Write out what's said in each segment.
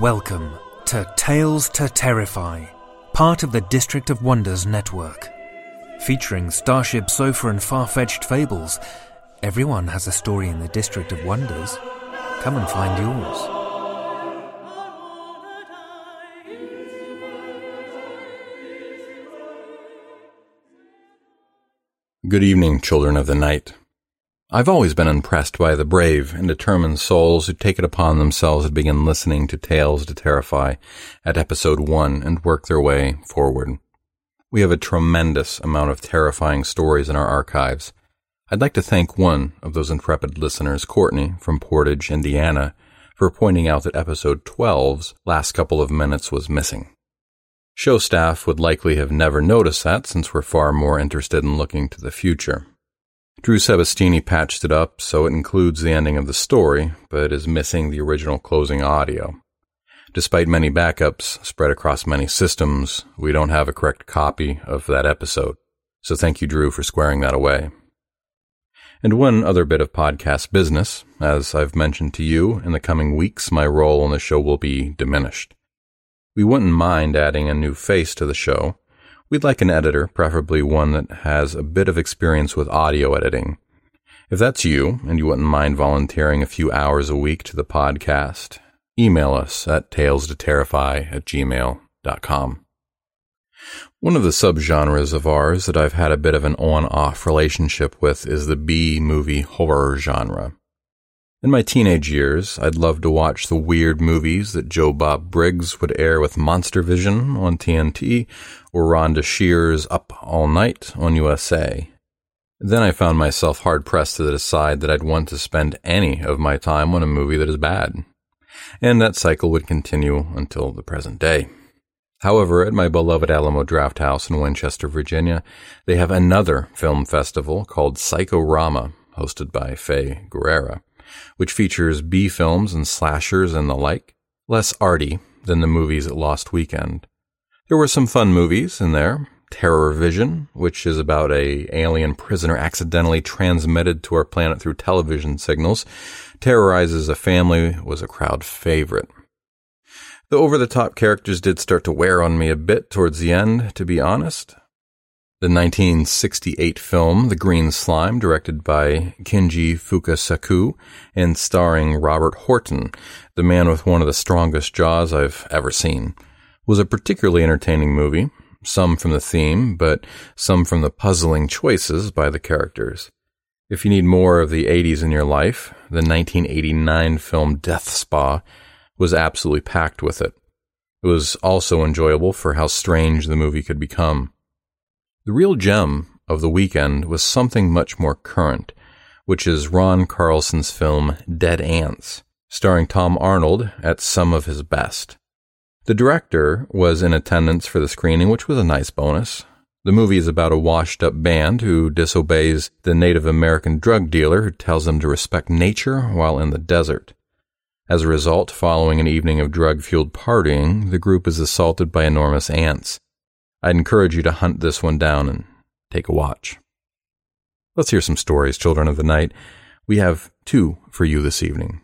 Welcome to Tales to Terrify, part of the District of Wonders network. Featuring Starship Sofa and far fetched fables, everyone has a story in the District of Wonders. Come and find yours. Good evening, children of the night. I've always been impressed by the brave and determined souls who take it upon themselves to begin listening to Tales to Terrify at episode one and work their way forward. We have a tremendous amount of terrifying stories in our archives. I'd like to thank one of those intrepid listeners, Courtney from Portage, Indiana, for pointing out that episode 12's last couple of minutes was missing. Show staff would likely have never noticed that since we're far more interested in looking to the future. Drew Sebastino patched it up so it includes the ending of the story, but is missing the original closing audio. Despite many backups spread across many systems, we don't have a correct copy of that episode. So thank you, Drew, for squaring that away. And one other bit of podcast business. As I've mentioned to you, in the coming weeks, my role on the show will be diminished. We wouldn't mind adding a new face to the show. We'd like an editor, preferably one that has a bit of experience with audio editing. If that's you, and you wouldn't mind volunteering a few hours a week to the podcast, email us at talestoterrify at gmail.com. One of the subgenres of ours that I've had a bit of an on-off relationship with is the B movie horror genre. In my teenage years, I'd love to watch the weird movies that Joe Bob Briggs would air with Monster Vision on TNT or Rhonda Shear's Up All Night on USA. Then I found myself hard pressed to decide that I'd want to spend any of my time on a movie that is bad. And that cycle would continue until the present day. However, at my beloved Alamo Draft House in Winchester, Virginia, they have another film festival called Psychorama, hosted by Faye Guerrera which features B films and slashers and the like, less arty than the movies at Lost Weekend. There were some fun movies in there. Terror Vision, which is about a alien prisoner accidentally transmitted to our planet through television signals, terrorizes a family, was a crowd favorite. The over the top characters did start to wear on me a bit towards the end, to be honest. The 1968 film The Green Slime, directed by Kenji Fukasaku and starring Robert Horton, the man with one of the strongest jaws I've ever seen, was a particularly entertaining movie, some from the theme, but some from the puzzling choices by the characters. If you need more of the 80s in your life, the 1989 film Death Spa was absolutely packed with it. It was also enjoyable for how strange the movie could become. The real gem of the weekend was something much more current, which is Ron Carlson's film Dead Ants, starring Tom Arnold at some of his best. The director was in attendance for the screening, which was a nice bonus. The movie is about a washed up band who disobeys the Native American drug dealer who tells them to respect nature while in the desert. As a result, following an evening of drug fueled partying, the group is assaulted by enormous ants. I'd encourage you to hunt this one down and take a watch. Let's hear some stories, children of the night. We have two for you this evening.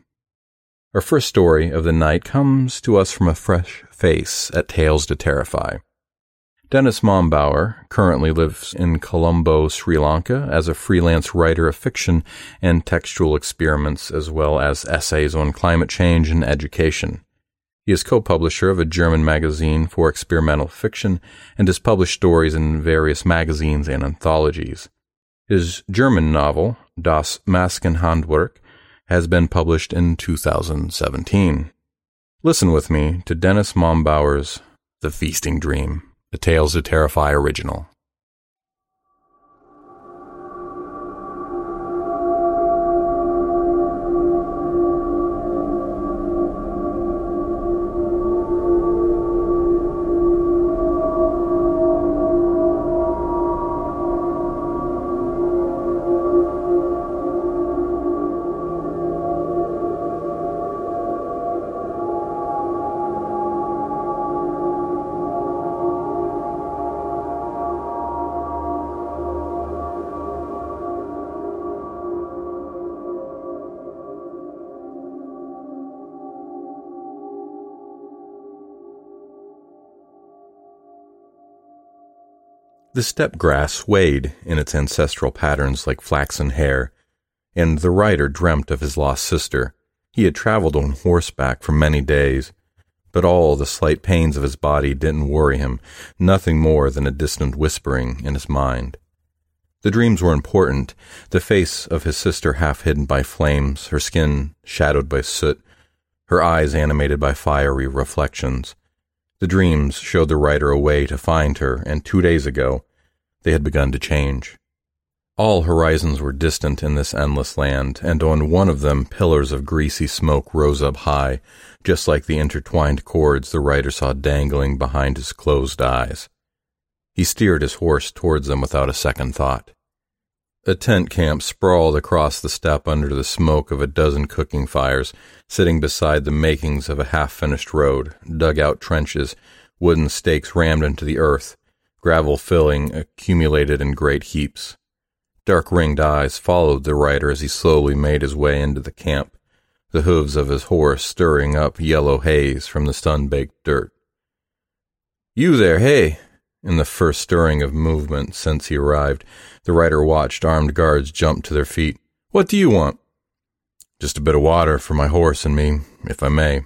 Our first story of the night comes to us from a fresh face at Tales to Terrify. Dennis Mombauer currently lives in Colombo, Sri Lanka, as a freelance writer of fiction and textual experiments, as well as essays on climate change and education. He is co publisher of a German magazine for experimental fiction and has published stories in various magazines and anthologies. His German novel, Das Maskenhandwerk, has been published in 2017. Listen with me to Dennis Mombauer's The Feasting Dream. The Tales to Terrify original. The steppe grass swayed in its ancestral patterns like flaxen hair, and the rider dreamt of his lost sister. He had traveled on horseback for many days, but all the slight pains of his body didn't worry him, nothing more than a distant whispering in his mind. The dreams were important, the face of his sister half hidden by flames, her skin shadowed by soot, her eyes animated by fiery reflections. The dreams showed the writer a way to find her, and two days ago they had begun to change. All horizons were distant in this endless land, and on one of them pillars of greasy smoke rose up high, just like the intertwined cords the writer saw dangling behind his closed eyes. He steered his horse towards them without a second thought. A tent camp sprawled across the steppe under the smoke of a dozen cooking fires, sitting beside the makings of a half finished road, dugout trenches, wooden stakes rammed into the earth, gravel filling accumulated in great heaps. Dark ringed eyes followed the rider as he slowly made his way into the camp, the hooves of his horse stirring up yellow haze from the sun baked dirt. You there, hey! In the first stirring of movement since he arrived, the rider watched armed guards jump to their feet. What do you want? Just a bit of water for my horse and me, if I may.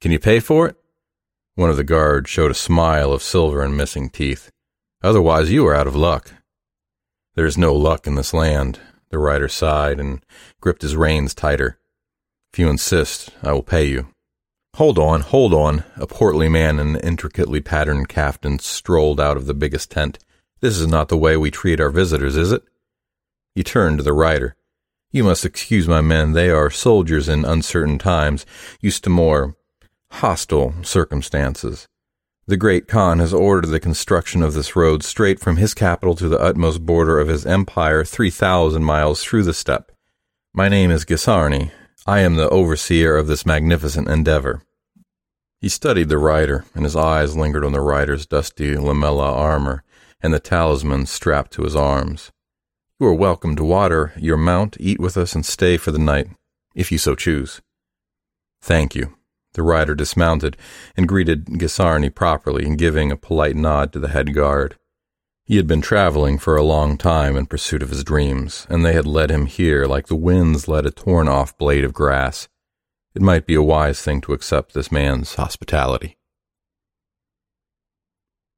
Can you pay for it? One of the guards showed a smile of silver and missing teeth. Otherwise, you are out of luck. There is no luck in this land, the rider sighed and gripped his reins tighter. If you insist, I will pay you. Hold on, hold on. A portly man in an intricately patterned caftan strolled out of the biggest tent. This is not the way we treat our visitors, is it? He turned to the rider. You must excuse my men. They are soldiers in uncertain times, used to more hostile circumstances. The great Khan has ordered the construction of this road straight from his capital to the utmost border of his empire, 3,000 miles through the steppe. My name is Gisarni. I am the overseer of this magnificent endeavor. He studied the rider, and his eyes lingered on the rider's dusty lamella armor and the talisman strapped to his arms. You are welcome to water your mount, eat with us, and stay for the night, if you so choose. Thank you. The rider dismounted and greeted Gisarni properly, and giving a polite nod to the head guard. He had been traveling for a long time in pursuit of his dreams, and they had led him here like the winds led a torn off blade of grass. It might be a wise thing to accept this man's hospitality.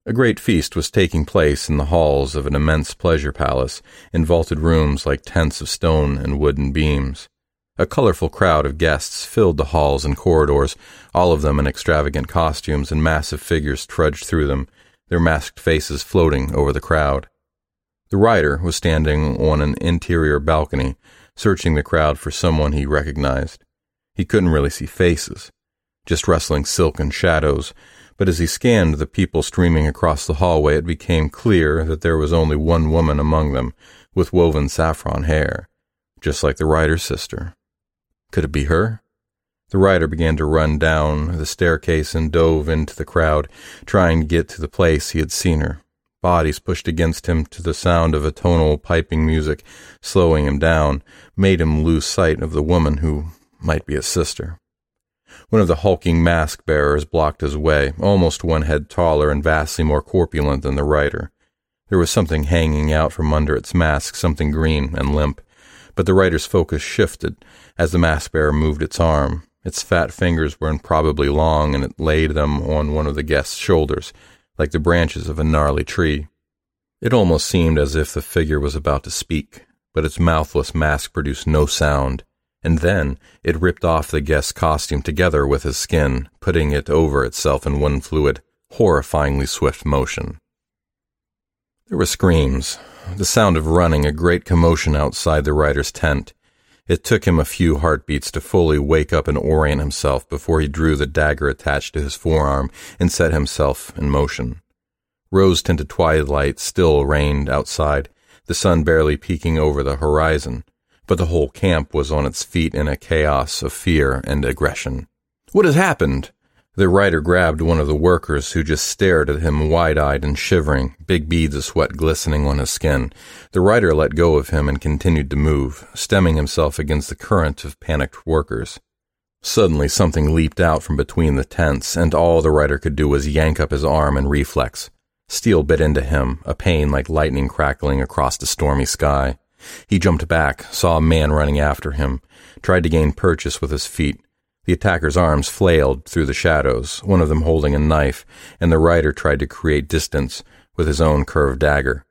A great feast was taking place in the halls of an immense pleasure palace, in vaulted rooms like tents of stone and wooden beams. A colorful crowd of guests filled the halls and corridors, all of them in extravagant costumes, and massive figures trudged through them, their masked faces floating over the crowd. The rider was standing on an interior balcony, searching the crowd for someone he recognized. He couldn't really see faces, just rustling silk and shadows, But as he scanned the people streaming across the hallway, it became clear that there was only one woman among them with woven saffron hair, just like the writer's sister. Could it be her? The rider began to run down the staircase and dove into the crowd, trying to get to the place he had seen her. Bodies pushed against him to the sound of atonal piping music, slowing him down, made him lose sight of the woman who might be his sister. One of the hulking mask bearers blocked his way, almost one head taller and vastly more corpulent than the rider. There was something hanging out from under its mask, something green and limp. But the rider's focus shifted as the mask bearer moved its arm. Its fat fingers were improbably long, and it laid them on one of the guest's shoulders, like the branches of a gnarly tree. It almost seemed as if the figure was about to speak, but its mouthless mask produced no sound, and then it ripped off the guest's costume together with his skin, putting it over itself in one fluid, horrifyingly swift motion. There were screams, the sound of running, a great commotion outside the rider's tent. It took him a few heartbeats to fully wake up and orient himself before he drew the dagger attached to his forearm and set himself in motion. Rose tinted twilight still reigned outside, the sun barely peeking over the horizon, but the whole camp was on its feet in a chaos of fear and aggression. What has happened? The rider grabbed one of the workers who just stared at him wide eyed and shivering, big beads of sweat glistening on his skin. The rider let go of him and continued to move, stemming himself against the current of panicked workers. Suddenly something leaped out from between the tents, and all the rider could do was yank up his arm in reflex. Steel bit into him, a pain like lightning crackling across the stormy sky. He jumped back, saw a man running after him, tried to gain purchase with his feet, the attacker's arms flailed through the shadows, one of them holding a knife, and the rider tried to create distance with his own curved dagger.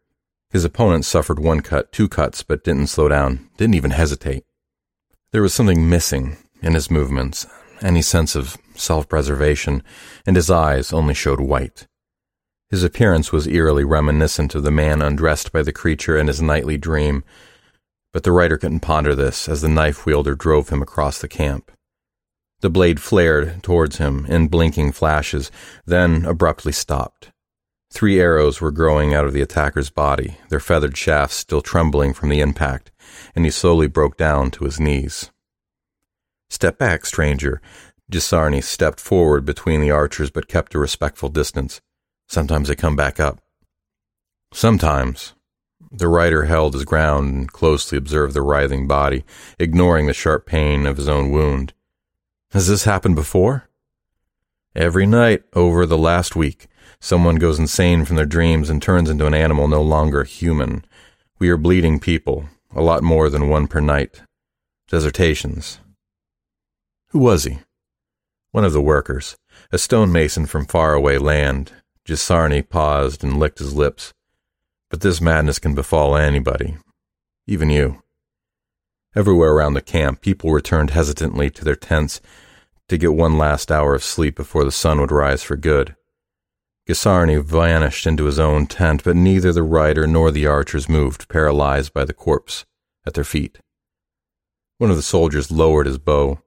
His opponent suffered one cut, two cuts, but didn't slow down, didn't even hesitate. There was something missing in his movements, any sense of self preservation, and his eyes only showed white. His appearance was eerily reminiscent of the man undressed by the creature in his nightly dream, but the rider couldn't ponder this as the knife wielder drove him across the camp. The blade flared towards him in blinking flashes, then abruptly stopped. Three arrows were growing out of the attacker's body, their feathered shafts still trembling from the impact, and he slowly broke down to his knees. Step back, stranger. Gisarni stepped forward between the archers but kept a respectful distance. Sometimes they come back up. Sometimes. The rider held his ground and closely observed the writhing body, ignoring the sharp pain of his own wound. Has this happened before? Every night over the last week, someone goes insane from their dreams and turns into an animal no longer human. We are bleeding people, a lot more than one per night. Desertations. Who was he? One of the workers, a stonemason from faraway land. Gisarni paused and licked his lips. But this madness can befall anybody, even you. Everywhere around the camp, people returned hesitantly to their tents to get one last hour of sleep before the sun would rise for good. Gisarni vanished into his own tent, but neither the rider nor the archers moved, paralyzed by the corpse at their feet. One of the soldiers lowered his bow.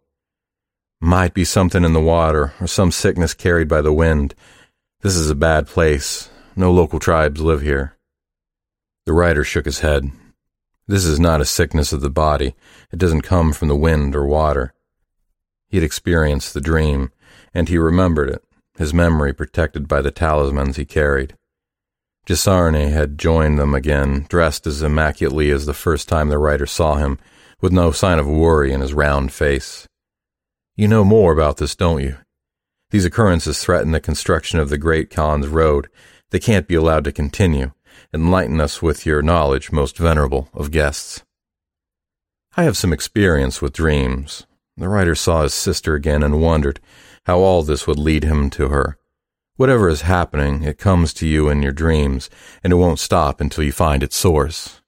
Might be something in the water, or some sickness carried by the wind. This is a bad place. No local tribes live here. The rider shook his head. This is not a sickness of the body. It doesn't come from the wind or water. He had experienced the dream, and he remembered it, his memory protected by the talismans he carried. Gisarni had joined them again, dressed as immaculately as the first time the rider saw him, with no sign of worry in his round face. You know more about this, don't you? These occurrences threaten the construction of the Great Khan's Road. They can't be allowed to continue. Enlighten us with your knowledge, most venerable of guests. I have some experience with dreams. The writer saw his sister again and wondered how all this would lead him to her. Whatever is happening, it comes to you in your dreams, and it won't stop until you find its source.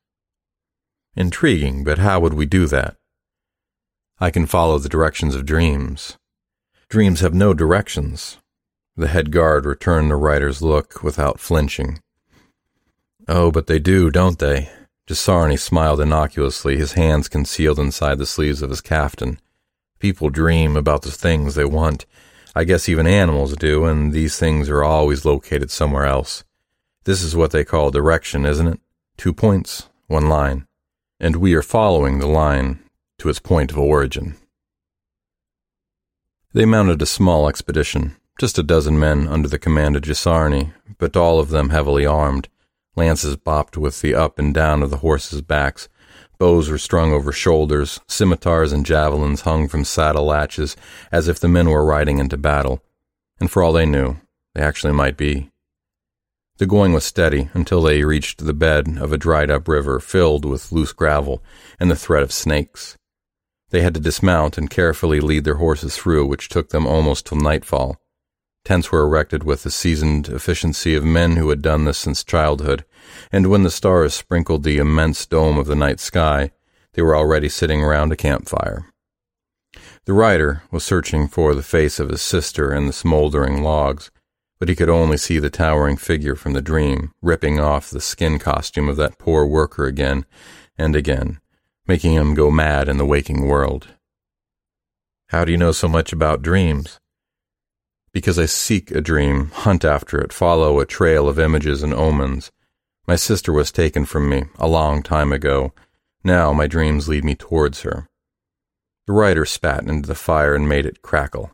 Intriguing, but how would we do that? I can follow the directions of dreams. Dreams have no directions. The head guard returned the writer's look without flinching. Oh, but they do, don't they? Gisarni smiled innocuously, his hands concealed inside the sleeves of his caftan. People dream about the things they want. I guess even animals do, and these things are always located somewhere else. This is what they call direction, isn't it? Two points, one line. And we are following the line to its point of origin. They mounted a small expedition, just a dozen men under the command of Gisarni, but all of them heavily armed. Lances bopped with the up and down of the horses' backs. Bows were strung over shoulders. Scimitars and javelins hung from saddle latches as if the men were riding into battle. And for all they knew, they actually might be. The going was steady until they reached the bed of a dried up river filled with loose gravel and the threat of snakes. They had to dismount and carefully lead their horses through, which took them almost till nightfall. Tents were erected with the seasoned efficiency of men who had done this since childhood, and when the stars sprinkled the immense dome of the night sky, they were already sitting around a campfire. The rider was searching for the face of his sister in the smoldering logs, but he could only see the towering figure from the dream, ripping off the skin costume of that poor worker again and again, making him go mad in the waking world. How do you know so much about dreams? Because I seek a dream, hunt after it, follow a trail of images and omens. My sister was taken from me a long time ago. Now my dreams lead me towards her. The writer spat into the fire and made it crackle.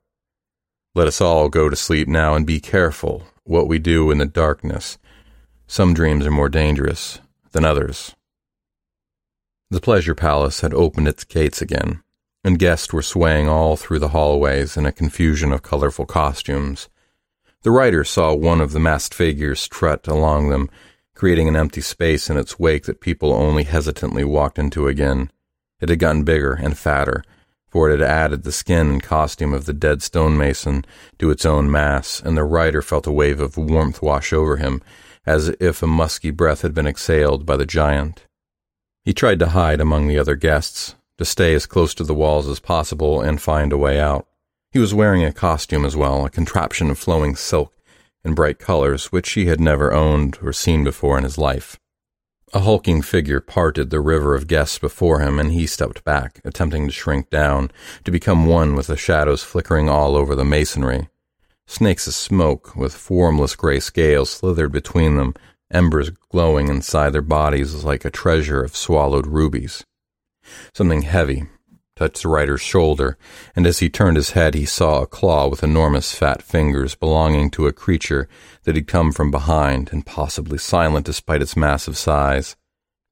Let us all go to sleep now and be careful what we do in the darkness. Some dreams are more dangerous than others. The pleasure palace had opened its gates again, and guests were swaying all through the hallways in a confusion of colorful costumes. The writer saw one of the masked figures strut along them, creating an empty space in its wake that people only hesitantly walked into again. It had gotten bigger and fatter, for it had added the skin and costume of the dead stonemason to its own mass, and the writer felt a wave of warmth wash over him, as if a musky breath had been exhaled by the giant. He tried to hide among the other guests, to stay as close to the walls as possible and find a way out. He was wearing a costume as well, a contraption of flowing silk in bright colors which he had never owned or seen before in his life. A hulking figure parted the river of guests before him, and he stepped back, attempting to shrink down, to become one with the shadows flickering all over the masonry. Snakes of smoke, with formless gray scales, slithered between them, embers glowing inside their bodies like a treasure of swallowed rubies. Something heavy touched the writer's shoulder, and as he turned his head, he saw a claw with enormous fat fingers belonging to a creature that had come from behind and possibly silent despite its massive size.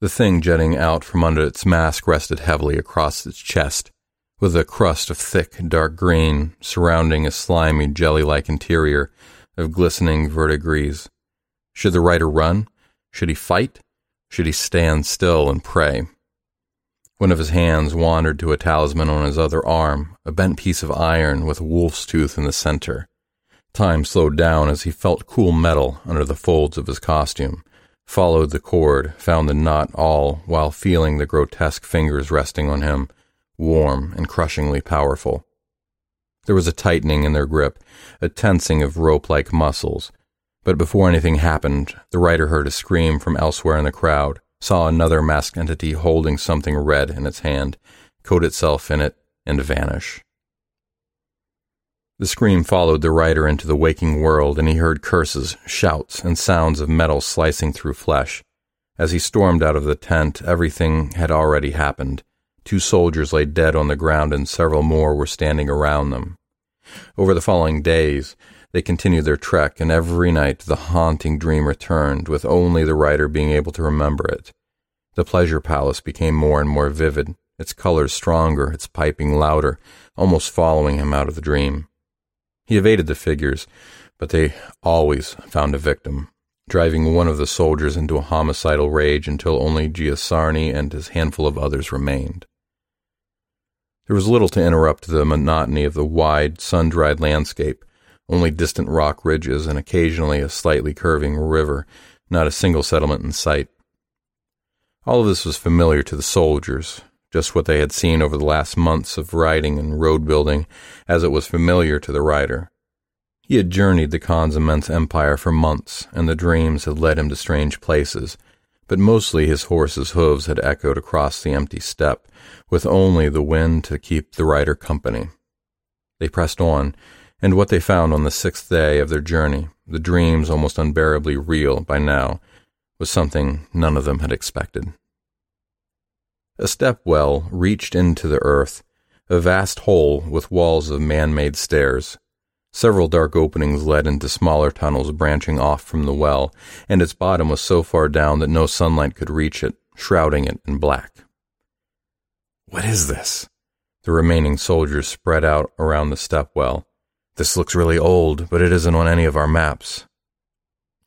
The thing jutting out from under its mask rested heavily across its chest, with a crust of thick, dark green surrounding a slimy, jelly like interior of glistening verdigris. Should the writer run? Should he fight? Should he stand still and pray? One of his hands wandered to a talisman on his other arm, a bent piece of iron with a wolf's tooth in the center. Time slowed down as he felt cool metal under the folds of his costume, followed the cord, found the knot all while feeling the grotesque fingers resting on him, warm and crushingly powerful. There was a tightening in their grip, a tensing of rope like muscles, but before anything happened, the writer heard a scream from elsewhere in the crowd, saw another masked entity holding something red in its hand, coat itself in it, and vanish. The scream followed the writer into the waking world, and he heard curses, shouts, and sounds of metal slicing through flesh. As he stormed out of the tent, everything had already happened. Two soldiers lay dead on the ground, and several more were standing around them. Over the following days, they continued their trek, and every night the haunting dream returned, with only the writer being able to remember it. The pleasure palace became more and more vivid, its colors stronger, its piping louder, almost following him out of the dream. He evaded the figures, but they always found a victim, driving one of the soldiers into a homicidal rage until only Gisarni and his handful of others remained. There was little to interrupt the monotony of the wide, sun dried landscape, only distant rock ridges and occasionally a slightly curving river, not a single settlement in sight. All of this was familiar to the soldiers, just what they had seen over the last months of riding and road building, as it was familiar to the rider. He had journeyed the Khan's immense empire for months, and the dreams had led him to strange places, but mostly his horse's hooves had echoed across the empty steppe, with only the wind to keep the rider company. They pressed on, And what they found on the sixth day of their journey, the dreams almost unbearably real by now, was something none of them had expected. A step well reached into the earth, a vast hole with walls of man made stairs. Several dark openings led into smaller tunnels branching off from the well, and its bottom was so far down that no sunlight could reach it, shrouding it in black. What is this? The remaining soldiers spread out around the step well. This looks really old, but it isn't on any of our maps.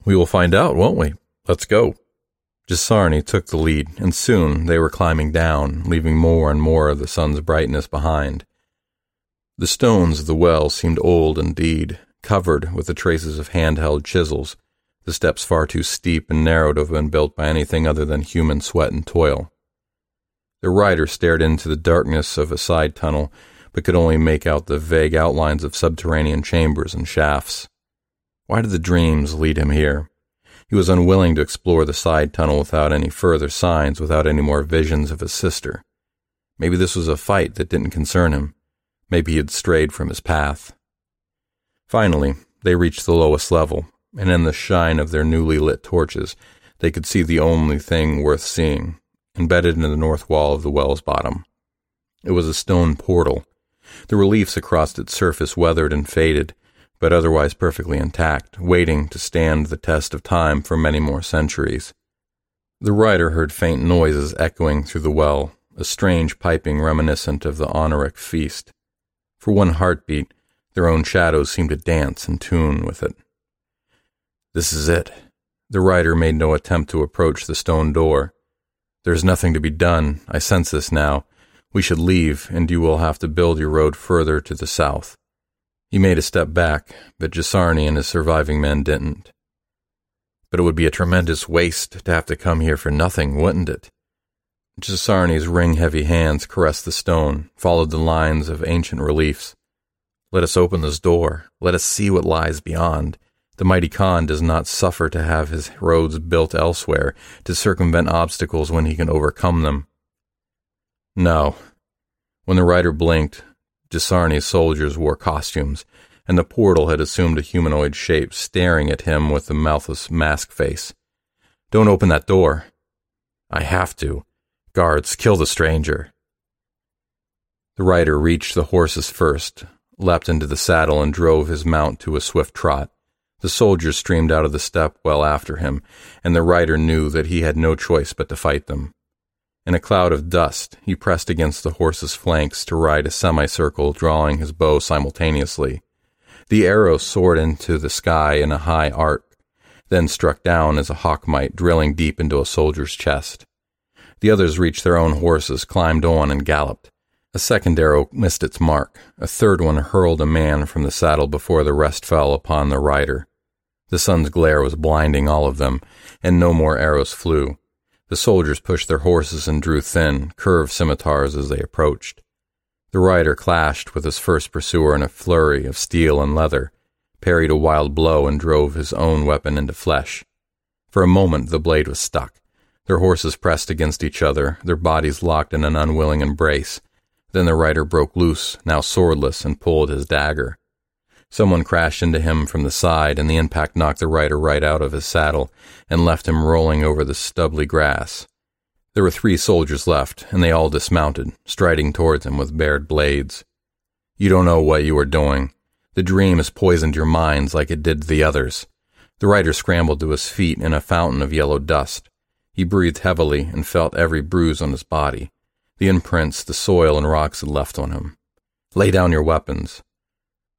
We will find out, won't we? Let's go. Gisarni took the lead, and soon they were climbing down, leaving more and more of the sun's brightness behind. The stones of the well seemed old indeed, covered with the traces of hand-held chisels, the steps far too steep and narrow to have been built by anything other than human sweat and toil. The rider stared into the darkness of a side tunnel, but could only make out the vague outlines of subterranean chambers and shafts. Why did the dreams lead him here? He was unwilling to explore the side tunnel without any further signs, without any more visions of his sister. Maybe this was a fight that didn't concern him. Maybe he had strayed from his path. Finally, they reached the lowest level, and in the shine of their newly lit torches, they could see the only thing worth seeing, embedded in the north wall of the well's bottom. It was a stone portal. The reliefs across its surface weathered and faded, but otherwise perfectly intact, waiting to stand the test of time for many more centuries. The rider heard faint noises echoing through the well, a strange piping reminiscent of the Honoric feast. For one heartbeat, their own shadows seemed to dance in tune with it. This is it. The rider made no attempt to approach the stone door. There's nothing to be done. I sense this now. We should leave, and you will have to build your road further to the south. He made a step back, but Gisarni and his surviving men didn't. But it would be a tremendous waste to have to come here for nothing, wouldn't it? Gisarni's ring-heavy hands caressed the stone, followed the lines of ancient reliefs. Let us open this door. Let us see what lies beyond. The mighty Khan does not suffer to have his roads built elsewhere, to circumvent obstacles when he can overcome them. No. When the rider blinked, Gisarni's soldiers wore costumes, and the portal had assumed a humanoid shape, staring at him with a mouthless mask face. Don't open that door. I have to. Guards, kill the stranger. The rider reached the horses first, leapt into the saddle, and drove his mount to a swift trot. The soldiers streamed out of the step well after him, and the rider knew that he had no choice but to fight them. In a cloud of dust, he pressed against the horse's flanks to ride a semicircle, drawing his bow simultaneously. The arrow soared into the sky in a high arc, then struck down as a hawk might, drilling deep into a soldier's chest. The others reached their own horses, climbed on, and galloped. A second arrow missed its mark. A third one hurled a man from the saddle before the rest fell upon the rider. The sun's glare was blinding all of them, and no more arrows flew. The soldiers pushed their horses and drew thin, curved scimitars as they approached. The rider clashed with his first pursuer in a flurry of steel and leather, parried a wild blow, and drove his own weapon into flesh. For a moment the blade was stuck. Their horses pressed against each other, their bodies locked in an unwilling embrace. Then the rider broke loose, now swordless, and pulled his dagger. Someone crashed into him from the side, and the impact knocked the rider right out of his saddle and left him rolling over the stubbly grass. There were three soldiers left, and they all dismounted, striding towards him with bared blades. You don't know what you are doing. The dream has poisoned your minds like it did the others. The rider scrambled to his feet in a fountain of yellow dust. He breathed heavily and felt every bruise on his body, the imprints the soil and rocks had left on him. Lay down your weapons.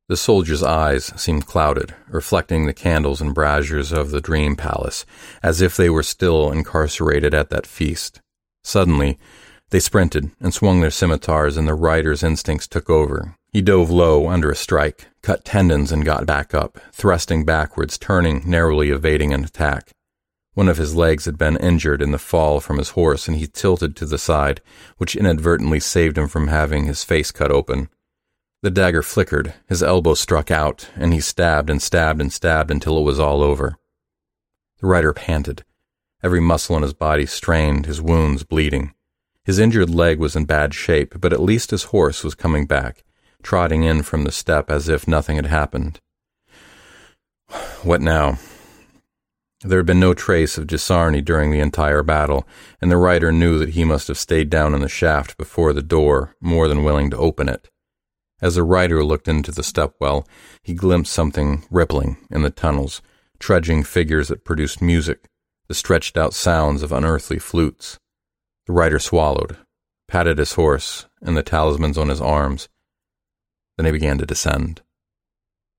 The soldier's eyes seemed clouded, reflecting the candles and braziers of the dream palace, as if they were still incarcerated at that feast. Suddenly, they sprinted and swung their scimitars, and the rider's instincts took over. He dove low under a strike, cut tendons, and got back up, thrusting backwards, turning, narrowly evading an attack. One of his legs had been injured in the fall from his horse, and he tilted to the side, which inadvertently saved him from having his face cut open. The dagger flickered, his elbow struck out, and he stabbed and stabbed and stabbed until it was all over. The rider panted, every muscle in his body strained, his wounds bleeding. His injured leg was in bad shape, but at least his horse was coming back, trotting in from the steppe as if nothing had happened. What now? There had been no trace of Gisarni during the entire battle, and the rider knew that he must have stayed down in the shaft before the door, more than willing to open it. As the rider looked into the stepwell, he glimpsed something rippling in the tunnels, trudging figures that produced music, the stretched out sounds of unearthly flutes. The rider swallowed, patted his horse and the talismans on his arms. Then he began to descend.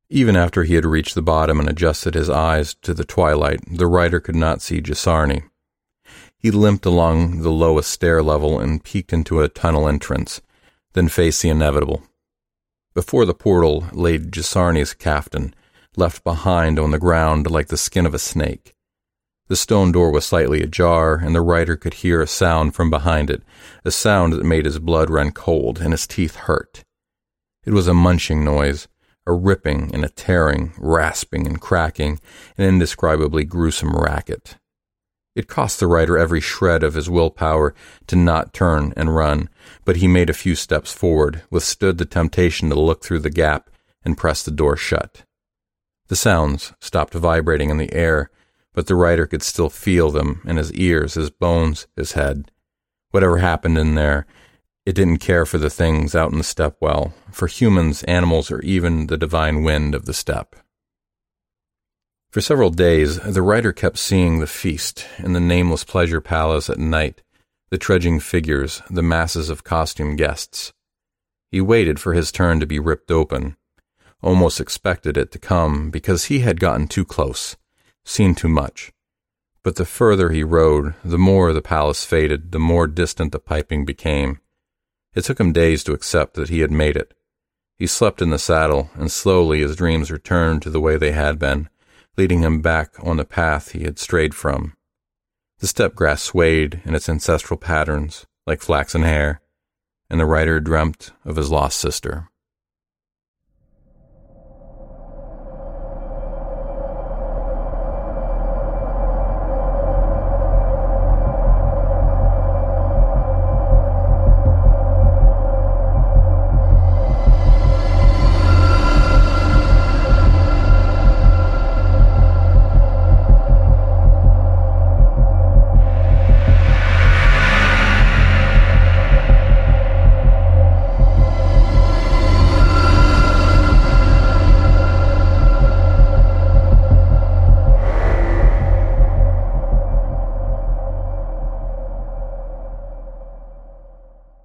Even after he had reached the bottom and adjusted his eyes to the twilight, the rider could not see Gisarni. He limped along the lowest stair level and peeked into a tunnel entrance, then faced the inevitable. Before the portal lay Gisarni's caftan, left behind on the ground like the skin of a snake. The stone door was slightly ajar, and the writer could hear a sound from behind it, a sound that made his blood run cold and his teeth hurt. It was a munching noise, a ripping and a tearing, rasping and cracking, an indescribably gruesome racket. It cost the writer every shred of his willpower to not turn and run, but he made a few steps forward, withstood the temptation to look through the gap, and pressed the door shut. The sounds stopped vibrating in the air, but the writer could still feel them in his ears, his bones, his head. Whatever happened in there, it didn't care for the things out in the steppe well, for humans, animals, or even the divine wind of the steppe. For several days, the writer kept seeing the feast in the nameless pleasure palace at night, the trudging figures, the masses of costumed guests. He waited for his turn to be ripped open, almost expected it to come because he had gotten too close, seen too much. But the further he rode, the more the palace faded, the more distant the piping became. It took him days to accept that he had made it. He slept in the saddle, and slowly his dreams returned to the way they had been, leading him back on the path he had strayed from. The steppe grass swayed in its ancestral patterns, like flaxen hair, and the writer dreamt of his lost sister.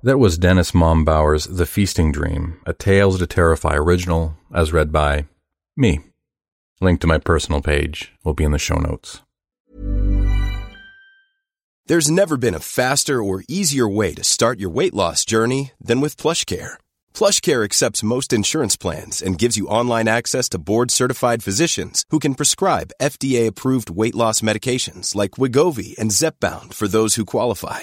That was Dennis Mombauer's The Feasting Dream, a Tales to Terrify original, as read by me. Link to my personal page will be in the show notes. There's never been a faster or easier way to start your weight loss journey than with PlushCare. PlushCare accepts most insurance plans and gives you online access to board-certified physicians who can prescribe FDA-approved weight loss medications like Wegovy and Zepbound for those who qualify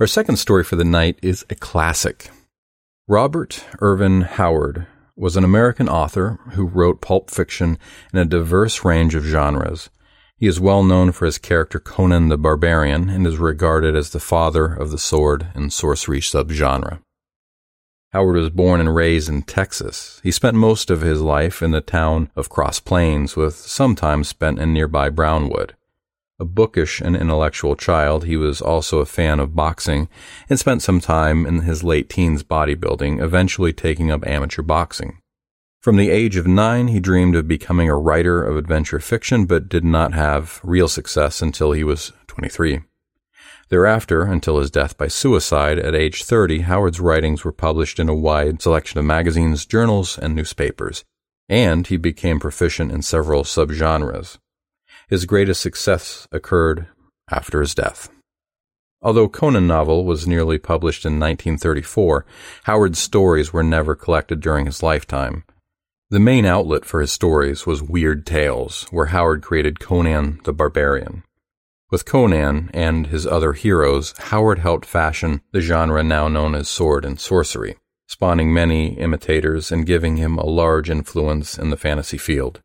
Our second story for the night is a classic. Robert Ervin Howard was an American author who wrote pulp fiction in a diverse range of genres. He is well known for his character Conan the Barbarian and is regarded as the father of the sword and sorcery subgenre. Howard was born and raised in Texas. He spent most of his life in the town of Cross Plains, with some time spent in nearby Brownwood. A bookish and intellectual child, he was also a fan of boxing and spent some time in his late teens bodybuilding, eventually taking up amateur boxing. From the age of nine, he dreamed of becoming a writer of adventure fiction, but did not have real success until he was 23. Thereafter, until his death by suicide at age 30, Howard's writings were published in a wide selection of magazines, journals, and newspapers, and he became proficient in several subgenres. His greatest success occurred after his death. Although Conan novel was nearly published in 1934, Howard's stories were never collected during his lifetime. The main outlet for his stories was Weird Tales, where Howard created Conan the Barbarian. With Conan and his other heroes, Howard helped fashion the genre now known as sword and sorcery, spawning many imitators and giving him a large influence in the fantasy field.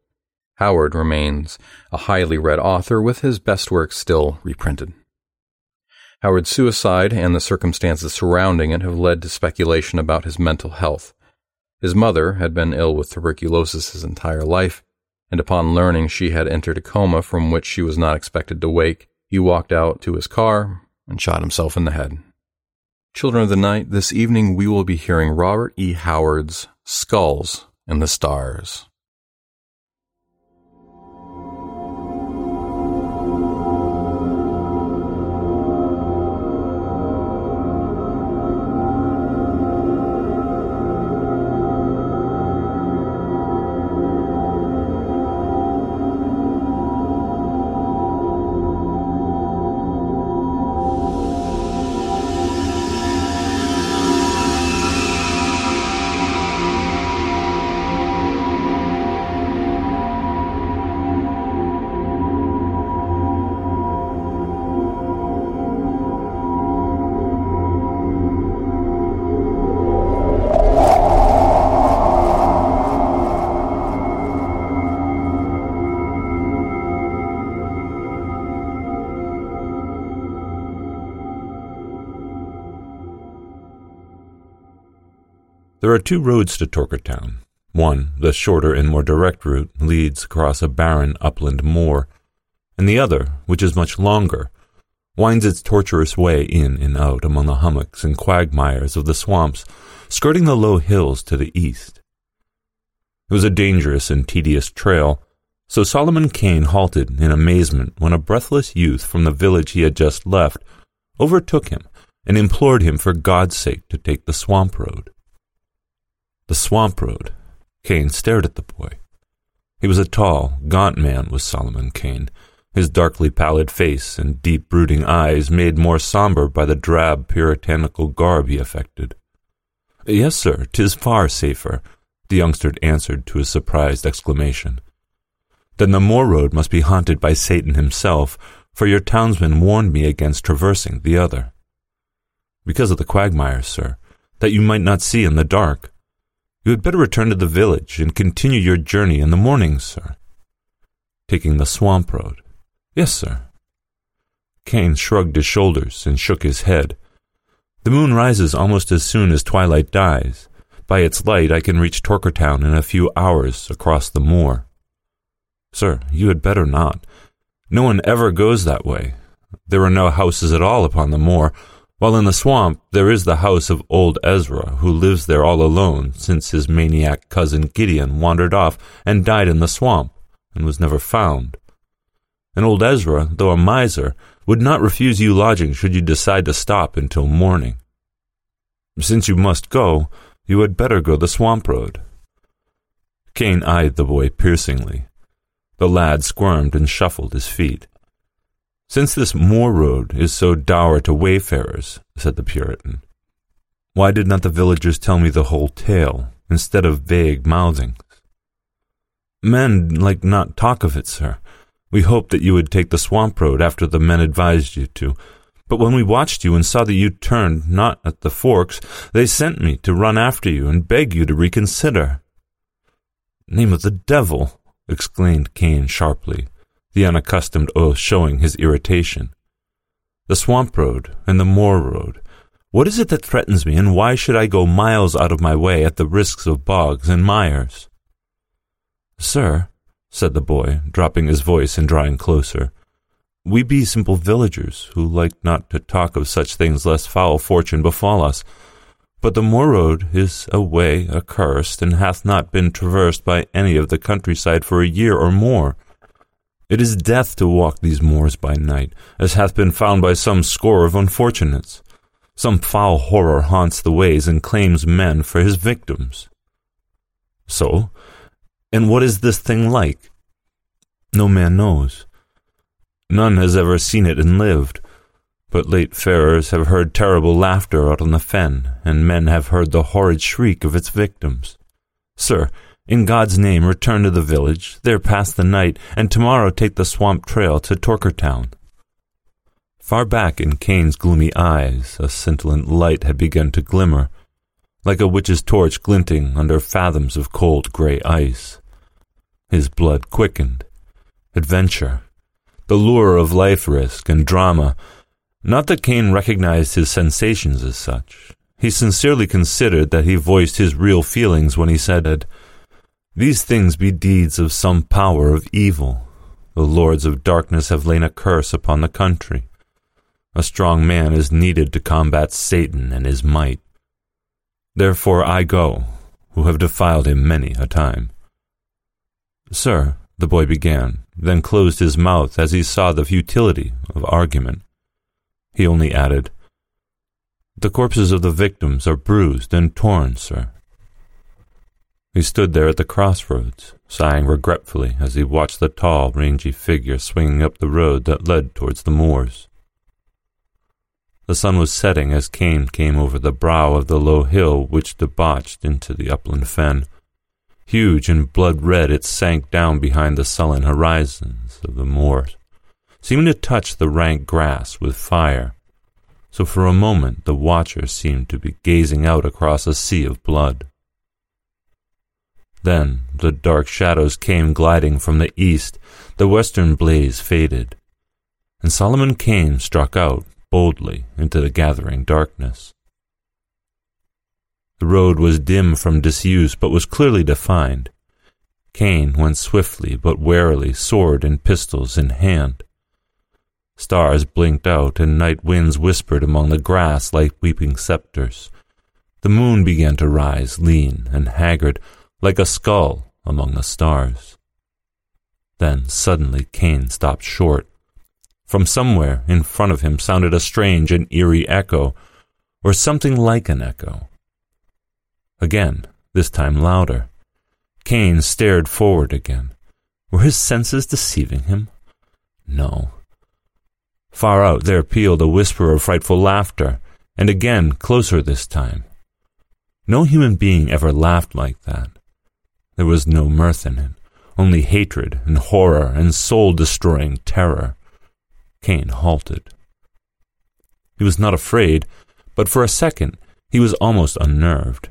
Howard remains a highly read author with his best works still reprinted. Howard's suicide and the circumstances surrounding it have led to speculation about his mental health. His mother had been ill with tuberculosis his entire life, and upon learning she had entered a coma from which she was not expected to wake, he walked out to his car and shot himself in the head. Children of the Night, this evening we will be hearing Robert E. Howard's Skulls in the Stars. There are two roads to Torkertown. One, the shorter and more direct route, leads across a barren upland moor, and the other, which is much longer, winds its tortuous way in and out among the hummocks and quagmires of the swamps, skirting the low hills to the east. It was a dangerous and tedious trail, so Solomon Kane halted in amazement when a breathless youth from the village he had just left overtook him and implored him for God's sake to take the swamp road. The swamp road. Kane stared at the boy. He was a tall, gaunt man, was Solomon Kane, his darkly pallid face and deep brooding eyes made more somber by the drab puritanical garb he affected. Yes, sir, tis far safer, the youngster answered to his surprised exclamation. Then the moor road must be haunted by Satan himself, for your townsman warned me against traversing the other. Because of the quagmires, sir, that you might not see in the dark. You had better return to the village and continue your journey in the morning, sir. Taking the swamp road. Yes, sir. Kane shrugged his shoulders and shook his head. The moon rises almost as soon as twilight dies. By its light, I can reach Torkertown in a few hours across the moor. Sir, you had better not. No one ever goes that way. There are no houses at all upon the moor, while in the swamp there is the house of old Ezra, who lives there all alone since his maniac cousin Gideon wandered off and died in the swamp and was never found. And old Ezra, though a miser, would not refuse you lodging should you decide to stop until morning. Since you must go, you had better go the swamp road. Kane eyed the boy piercingly. The lad squirmed and shuffled his feet. Since this moor road is so dour to wayfarers, said the Puritan, why did not the villagers tell me the whole tale, instead of vague mouthings? Men like not talk of it, sir. We hoped that you would take the swamp road after the men advised you to, But when we watched you and saw that you turned not at the forks, they sent me to run after you and beg you to reconsider. Name of the devil! exclaimed Kane sharply, the unaccustomed oath showing his irritation. The swamp road and the moor road. What is it that threatens me, and why should I go miles out of my way at the risks of bogs and mires? Sir, said the boy, dropping his voice and drawing closer, we be simple villagers who like not to talk of such things lest foul fortune befall us. But the moor road is a way accursed, and hath not been traversed by any of the countryside for a year or more. It is death to walk these moors by night, as hath been found by some score of unfortunates. Some foul horror haunts the ways and claims men for his victims. So, and what is this thing like? No man knows. None has ever seen it and lived. But late farers have heard terrible laughter out on the fen, and men have heard the horrid shriek of its victims. Sir, in God's name, return to the village, there pass the night, and tomorrow take the swamp trail to Torkertown. Far back in Kane's gloomy eyes, a scintillant light had begun to glimmer, like a witch's torch glinting under fathoms of cold gray ice. His blood quickened. Adventure, the lure of life risk and drama. Not that Kane recognized his sensations as such. He sincerely considered that he voiced his real feelings when he said, These things be deeds of some power of evil. The lords of darkness have lain a curse upon the country. A strong man is needed to combat Satan and his might. Therefore I go, who have defiled him many a time. Sir, the boy began, then closed his mouth as he saw the futility of argument. He only added, The corpses of the victims are bruised and torn, sir. He stood there at the crossroads, sighing regretfully as he watched the tall, rangy figure swinging up the road that led towards the moors. The sun was setting as Kane came over the brow of the low hill which debouched into the upland fen. Huge and blood red, it sank down behind the sullen horizons of the moors, seeming to touch the rank grass with fire. So for a moment the watcher seemed to be gazing out across a sea of blood. Then the dark shadows came gliding from the east, the western blaze faded, and Solomon Kane struck out boldly into the gathering darkness. The road was dim from disuse, but was clearly defined. Kane went swiftly but warily, sword and pistols in hand. Stars blinked out, and night winds whispered among the grass like weeping scepters. The moon began to rise, lean and haggard, like a skull among the stars. Then suddenly Kane stopped short. From somewhere in front of him sounded a strange and eerie echo, or something like an echo. Again, this time louder. Kane stared forward again. Were his senses deceiving him? No. Far out there pealed a whisper of frightful laughter, and again closer this time. No human being ever laughed like that. There was no mirth in it, only hatred and horror and soul destroying terror. Kane halted. He was not afraid, but for a second he was almost unnerved.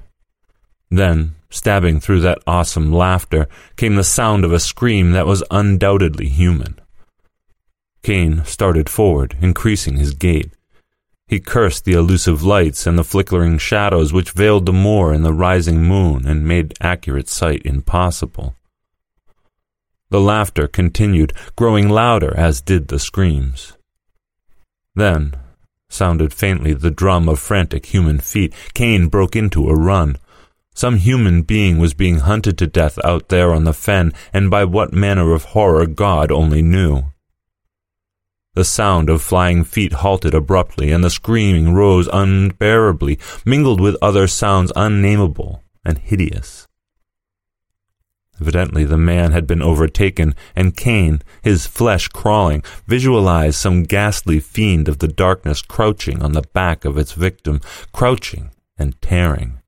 Then, stabbing through that awesome laughter, came the sound of a scream that was undoubtedly human. Kane started forward, increasing his gait. He cursed the elusive lights and the flickering shadows which veiled the moor in the rising moon and made accurate sight impossible. The laughter continued, growing louder as did the screams. Then sounded faintly the drum of frantic human feet. Kane broke into a run. Some human being was being hunted to death out there on the fen, and by what manner of horror God only knew. The sound of flying feet halted abruptly, and the screaming rose unbearably, mingled with other sounds unnameable and hideous. Evidently the man had been overtaken, and Kane, his flesh crawling, visualized some ghastly fiend of the darkness crouching on the back of its victim, crouching and tearing.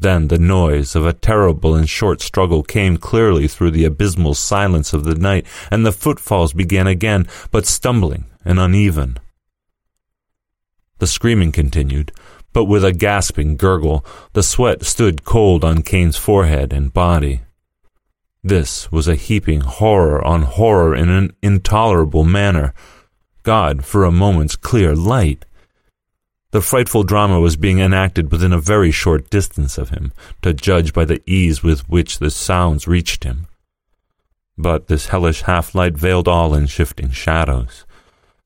Then the noise of a terrible and short struggle came clearly through the abysmal silence of the night, and the footfalls began again, but stumbling and uneven, The screaming continued, but with a gasping gurgle, the sweat stood cold on Kane's forehead and body. This was a heaping horror on horror in an intolerable manner. God, for a moment's clear light. The frightful drama was being enacted within a very short distance of him, to judge by the ease with which the sounds reached him. But this hellish half light veiled all in shifting shadows,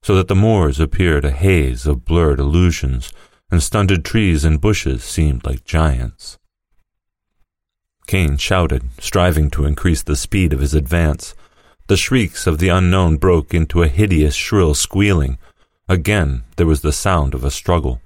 so that the moors appeared a haze of blurred illusions, and stunted trees and bushes seemed like giants. Kane shouted, striving to increase the speed of his advance. The shrieks of the unknown broke into a hideous, shrill squealing. Again there was the sound of a struggle.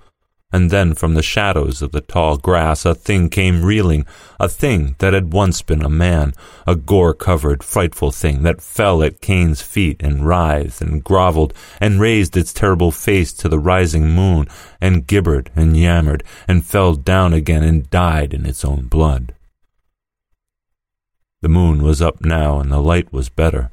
And then from the shadows of the tall grass a thing came reeling, a thing that had once been a man, a gore-covered, frightful thing that fell at Kane's feet and writhed and groveled and raised its terrible face to the rising moon and gibbered and yammered and fell down again and died in its own blood. The moon was up now and the light was better.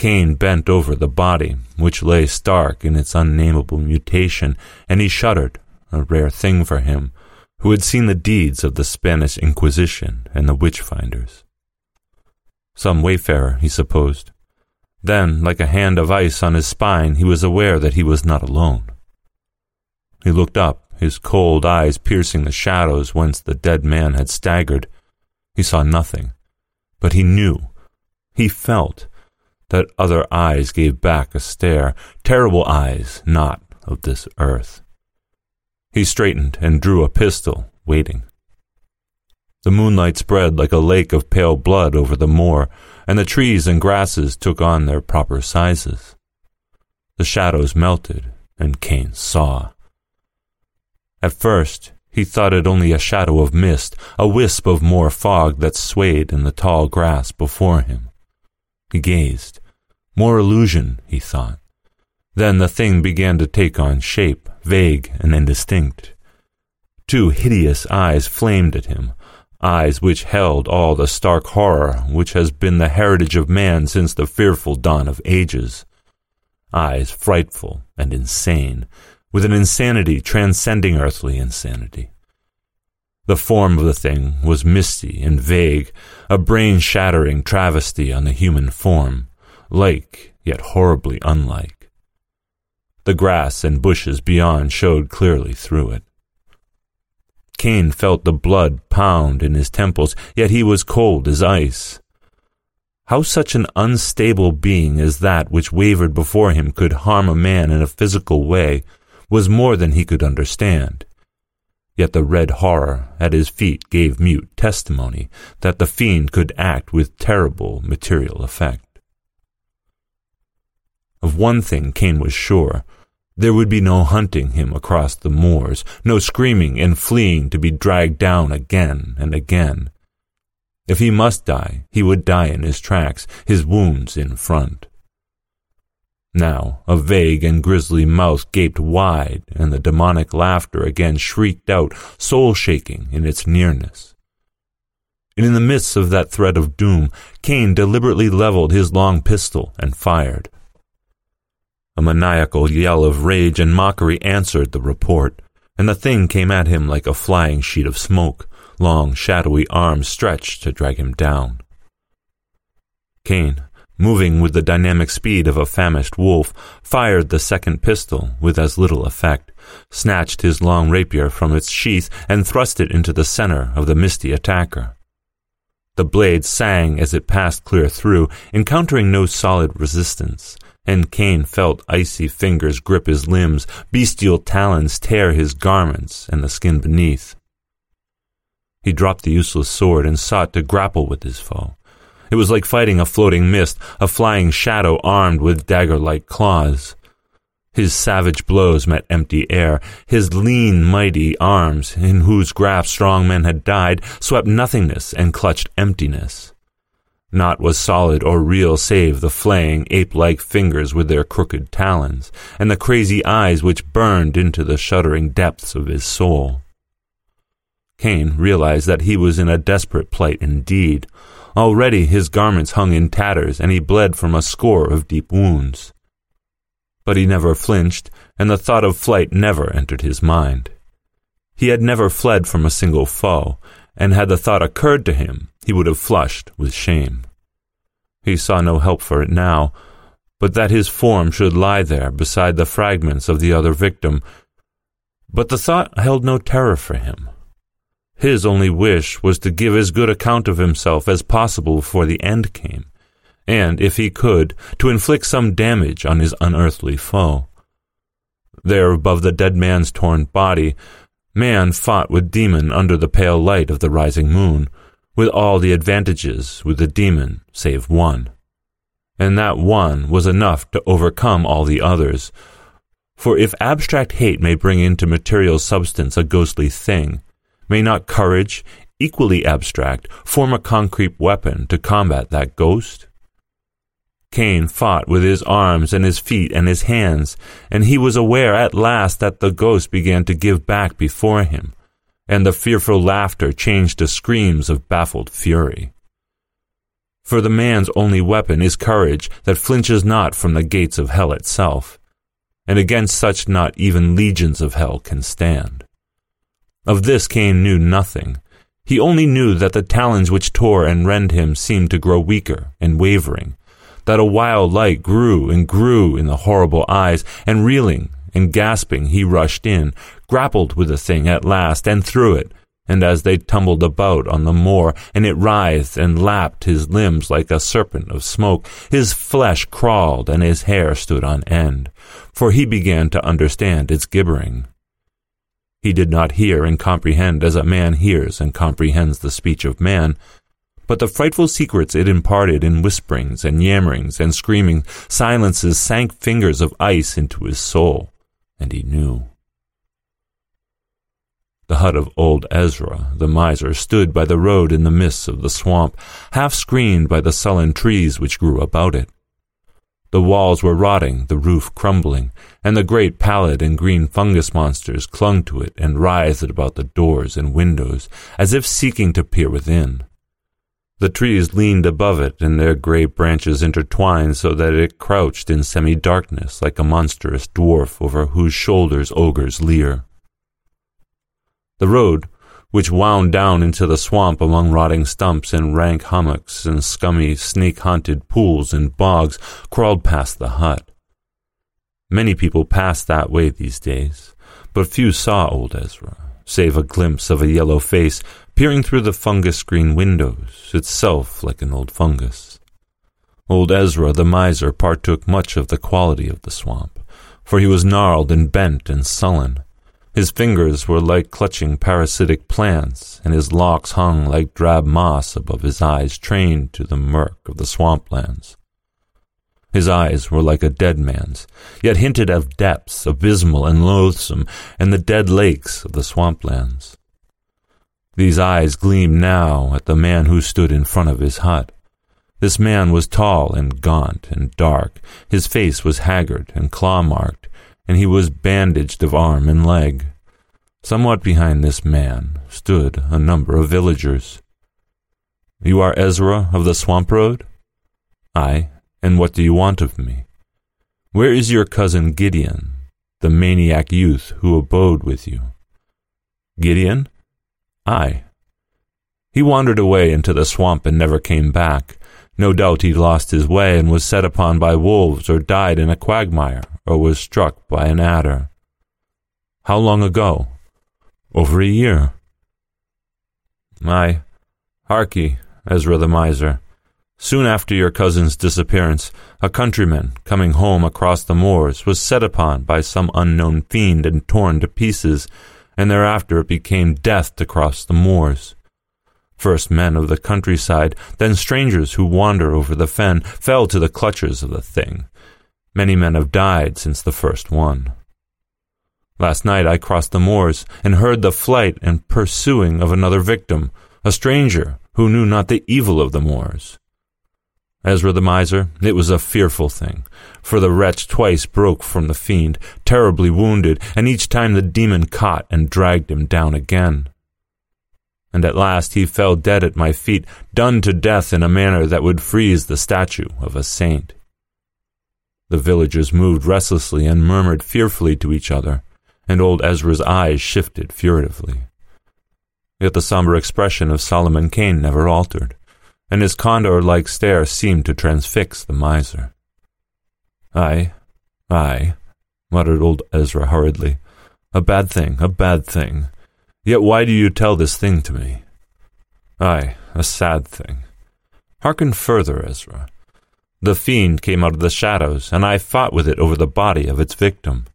Kane bent over the body, which lay stark in its unnamable mutation, and he shuddered, a rare thing for him, who had seen the deeds of the Spanish Inquisition and the witch finders. Some wayfarer, he supposed. Then, like a hand of ice on his spine, he was aware that he was not alone. He looked up, his cold eyes piercing the shadows whence the dead man had staggered. He saw nothing, but he knew, he felt, that other eyes gave back a stare, terrible eyes not of this earth. He straightened and drew a pistol, waiting. The moonlight spread like a lake of pale blood over the moor, and the trees and grasses took on their proper sizes. The shadows melted, and Kane saw. At first, he thought it only a shadow of mist, a wisp of more fog that swayed in the tall grass before him. He gazed. More illusion, he thought. Then the thing began to take on shape, vague and indistinct. Two hideous eyes flamed at him, eyes which held all the stark horror which has been the heritage of man since the fearful dawn of ages. Eyes frightful and insane, with an insanity transcending earthly insanity. The form of the thing was misty and vague, a brain shattering travesty on the human form, like yet horribly unlike. The grass and bushes beyond showed clearly through it. Kane felt the blood pound in his temples, yet he was cold as ice. How such an unstable being as that which wavered before him could harm a man in a physical way was more than he could understand. Yet the red horror at his feet gave mute testimony that the fiend could act with terrible material effect. Of one thing Kane was sure. There would be no hunting him across the moors, no screaming and fleeing to be dragged down again and again. If he must die, he would die in his tracks, his wounds in front. Now a vague and grisly mouth gaped wide, and the demonic laughter again shrieked out, soul-shaking in its nearness. And in the midst of that threat of doom, Kane deliberately leveled his long pistol and fired. A maniacal yell of rage and mockery answered the report, and the thing came at him like a flying sheet of smoke, long shadowy arms stretched to drag him down. Kane, moving with the dynamic speed of a famished wolf, fired the second pistol with as little effect, snatched his long rapier from its sheath, and thrust it into the center of the misty attacker. The blade sang as it passed clear through, encountering no solid resistance, and Kane felt icy fingers grip his limbs, bestial talons tear his garments and the skin beneath. He dropped the useless sword and sought to grapple with his foe. It was like fighting a floating mist, a flying shadow armed with dagger-like claws. His savage blows met empty air. His lean, mighty arms, in whose grasp strong men had died, swept nothingness and clutched emptiness. Naught was solid or real save the flaying, ape-like fingers with their crooked talons, and the crazy eyes which burned into the shuddering depths of his soul. Kane realized that he was in a desperate plight indeed. Already his garments hung in tatters, and he bled from a score of deep wounds. But he never flinched, and the thought of flight never entered his mind. He had never fled from a single foe, and had the thought occurred to him, he would have flushed with shame. He saw no help for it now, but that his form should lie there beside the fragments of the other victim. But the thought held no terror for him. His only wish was to give as good account of himself as possible before the end came, and, if he could, to inflict some damage on his unearthly foe. There, above the dead man's torn body, man fought with demon under the pale light of the rising moon, with all the advantages with the demon save one. And that one was enough to overcome all the others. For if abstract hate may bring into material substance a ghostly thing, May not courage, equally abstract, form a concrete weapon to combat that ghost? Kane fought with his arms and his feet and his hands, and he was aware at last that the ghost began to give back before him, and the fearful laughter changed to screams of baffled fury. For the man's only weapon is courage that flinches not from the gates of hell itself, and against such not even legions of hell can stand. Of this Kane knew nothing. He only knew that the talons which tore and rend him seemed to grow weaker and wavering, that a wild light grew and grew in the horrible eyes, and reeling and gasping he rushed in, grappled with the thing at last, and threw it, and as they tumbled about on the moor, and it writhed and lapped his limbs like a serpent of smoke, his flesh crawled and his hair stood on end, for he began to understand its gibbering. He did not hear and comprehend as a man hears and comprehends the speech of man, but the frightful secrets it imparted in whisperings and yammerings and screaming silences sank fingers of ice into his soul, and he knew. The hut of old Ezra, the miser, stood by the road in the mists of the swamp, half screened by the sullen trees which grew about it. The walls were rotting, the roof crumbling, and the great pallid and green fungus monsters clung to it and writhed about the doors and windows, as if seeking to peer within. The trees leaned above it, and their grey branches intertwined so that it crouched in semi-darkness like a monstrous dwarf over whose shoulders ogres leer. The road which wound down into the swamp among rotting stumps and rank hummocks and scummy, snake-haunted pools and bogs, crawled past the hut. Many people passed that way these days, but few saw old Ezra, save a glimpse of a yellow face peering through the fungus-green windows, itself like an old fungus. Old Ezra the miser partook much of the quality of the swamp, for he was gnarled and bent and sullen, his fingers were like clutching parasitic plants, and his locks hung like drab moss above his eyes trained to the murk of the swamplands. His eyes were like a dead man's, yet hinted of depths abysmal and loathsome, and the dead lakes of the swamplands. These eyes gleamed now at the man who stood in front of his hut. This man was tall and gaunt and dark. His face was haggard and claw-marked, and he was bandaged of arm and leg. Somewhat behind this man stood a number of villagers. You are Ezra of the Swamp Road? Aye, and what do you want of me? Where is your cousin Gideon, the maniac youth who abode with you? Gideon? Aye. He wandered away into the swamp and never came back. No doubt he lost his way and was set upon by wolves or died in a quagmire or was struck by an adder. How long ago? Over a year. My, harkee, Ezra the miser. Soon after your cousin's disappearance, a countryman, coming home across the moors, was set upon by some unknown fiend and torn to pieces, and thereafter it became death to cross the moors. First men of the countryside, then strangers who wander over the fen, fell to the clutches of the thing. Many men have died since the first one. Last night I crossed the moors and heard the flight and pursuing of another victim, a stranger who knew not the evil of the moors. Ezra the miser, it was a fearful thing, for the wretch twice broke from the fiend, terribly wounded, and each time the demon caught and dragged him down again and at last he fell dead at my feet, done to death in a manner that would freeze the statue of a saint. The villagers moved restlessly and murmured fearfully to each other, and old Ezra's eyes shifted furtively. Yet the somber expression of Solomon Kane never altered, and his condor like stare seemed to transfix the miser. Aye, aye, muttered old Ezra hurriedly. A bad thing, a bad thing. Yet why do you tell this thing to me? Aye, a sad thing. Hearken further, Ezra. The fiend came out of the shadows, and I fought with it over the body of its victim.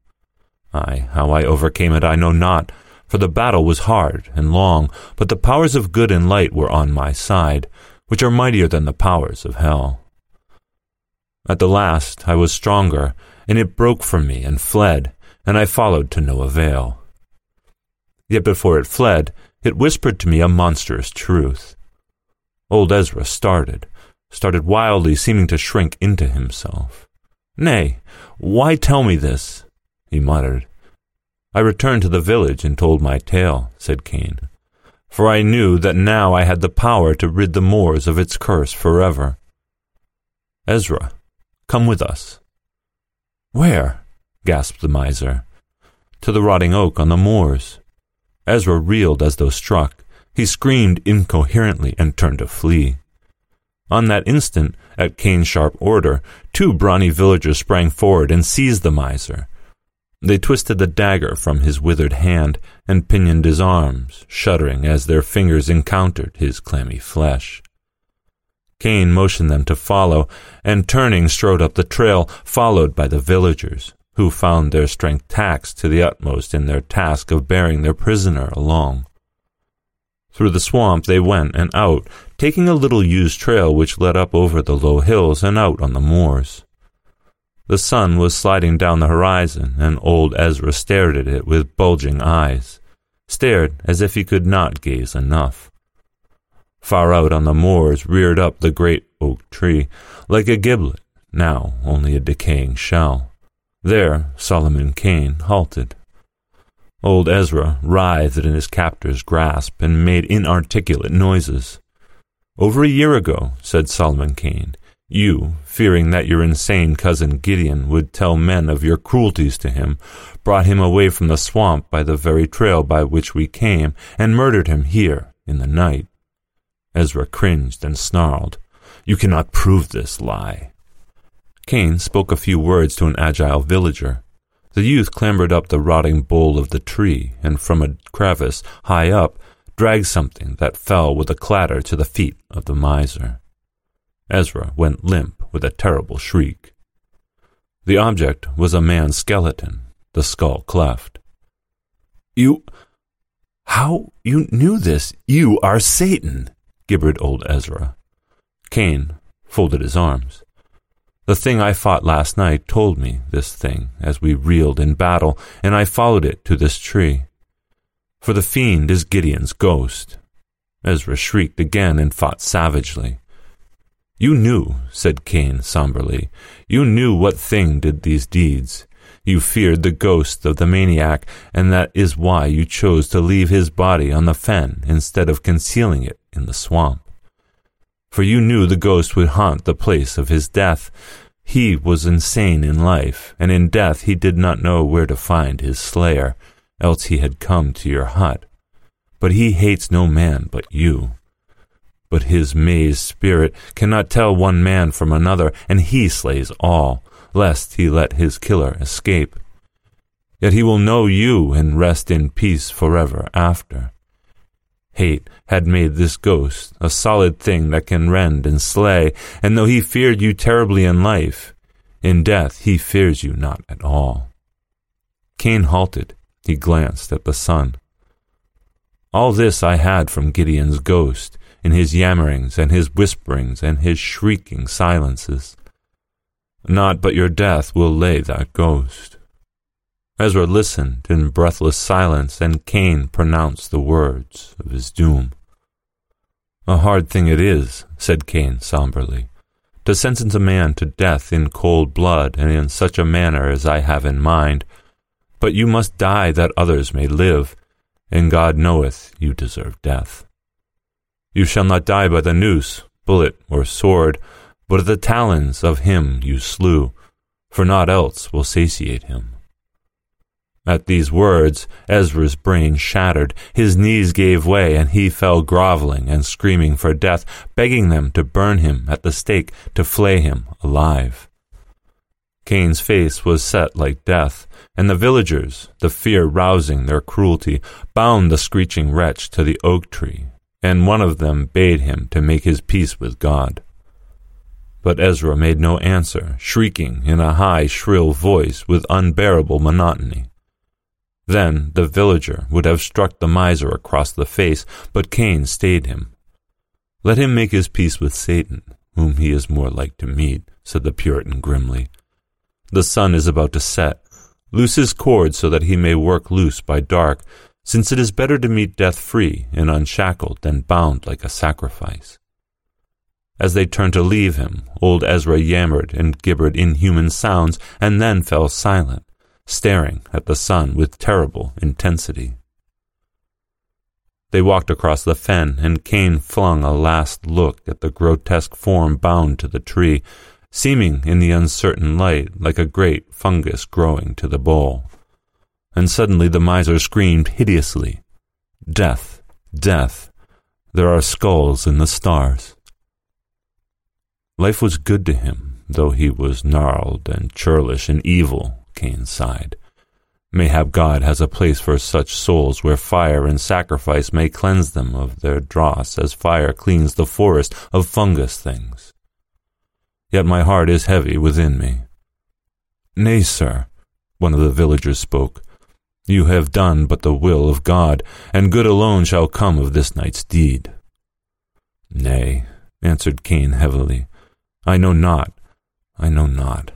Ay, how I overcame it I know not, for the battle was hard and long, but the powers of good and light were on my side, which are mightier than the powers of hell. At the last I was stronger, and it broke from me and fled, and I followed to no avail. Yet before it fled, it whispered to me a monstrous truth. Old Ezra started, started wildly seeming to shrink into himself. Nay, why tell me this? he muttered. I returned to the village and told my tale, said Kane, for I knew that now I had the power to rid the moors of its curse forever. Ezra, come with us. Where? gasped the miser. To the rotting oak on the moors. Ezra reeled as though struck. He screamed incoherently and turned to flee. On that instant, at Kane's sharp order, two brawny villagers sprang forward and seized the miser. They twisted the dagger from his withered hand and pinioned his arms, shuddering as their fingers encountered his clammy flesh. Kane motioned them to follow, and turning strode up the trail, followed by the villagers, who found their strength taxed to the utmost in their task of bearing their prisoner along. Through the swamp they went and out, taking a little used trail which led up over the low hills and out on the moors. The sun was sliding down the horizon, and old Ezra stared at it with bulging eyes, stared as if he could not gaze enough. Far out on the moors reared up the great oak tree, like a giblet, now only a decaying shell. There Solomon Kane halted. Old Ezra writhed in his captor's grasp and made inarticulate noises. Over a year ago, said Solomon Kane, you, fearing that your insane cousin Gideon would tell men of your cruelties to him, brought him away from the swamp by the very trail by which we came, and murdered him here in the night. Ezra cringed and snarled. You cannot prove this lie. Kane spoke a few words to an agile villager. The youth clambered up the rotting bole of the tree, and from a crevice high up dragged something that fell with a clatter to the feet of the miser. Ezra went limp with a terrible shriek. The object was a man's skeleton, the skull cleft. You. How you knew this? You are Satan, gibbered old Ezra. Kane folded his arms. The thing I fought last night told me this thing as we reeled in battle, and I followed it to this tree. For the fiend is Gideon's ghost. Ezra shrieked again and fought savagely. You knew, said Kane somberly, you knew what thing did these deeds. You feared the ghost of the maniac, and that is why you chose to leave his body on the fen instead of concealing it in the swamp for you knew the ghost would haunt the place of his death. He was insane in life, and in death he did not know where to find his slayer, else he had come to your hut. But he hates no man but you. But his mazed spirit cannot tell one man from another, and he slays all, lest he let his killer escape. Yet he will know you and rest in peace forever after. Hate had made this ghost a solid thing that can rend and slay, and though he feared you terribly in life, in death he fears you not at all. Kane halted. He glanced at the sun. All this I had from Gideon's ghost, in his yammerings and his whisperings and his shrieking silences. Not but your death will lay that ghost. Ezra listened in breathless silence, and Kane pronounced the words of his doom. A hard thing it is, said Kane somberly, to sentence a man to death in cold blood and in such a manner as I have in mind. But you must die that others may live, and God knoweth you deserve death. You shall not die by the noose, bullet, or sword, but at the talons of him you slew for naught else will satiate him. At these words, Ezra's brain shattered, his knees gave way, and he fell groveling and screaming for death, begging them to burn him at the stake, to flay him alive. Kane's face was set like death, and the villagers, the fear rousing their cruelty, bound the screeching wretch to the oak tree, and one of them bade him to make his peace with God. But Ezra made no answer, shrieking in a high, shrill voice with unbearable monotony. Then the villager would have struck the miser across the face, but Kane stayed him. Let him make his peace with Satan, whom he is more like to meet, said the Puritan grimly. The sun is about to set. Loose his cord so that he may work loose by dark, since it is better to meet death free and unshackled than bound like a sacrifice. As they turned to leave him, old Ezra yammered and gibbered inhuman sounds and then fell silent, staring at the sun with terrible intensity. They walked across the fen, and Kane flung a last look at the grotesque form bound to the tree, seeming in the uncertain light like a great fungus growing to the bole. And suddenly the miser screamed hideously, Death, death, there are skulls in the stars. Life was good to him, though he was gnarled and churlish and evil, Kane sighed. Mayhap God has a place for such souls where fire and sacrifice may cleanse them of their dross as fire cleans the forest of fungus things yet my heart is heavy within me. Nay, sir, one of the villagers spoke, you have done but the will of God, and good alone shall come of this night's deed. Nay, answered Kane heavily, I know not, I know not.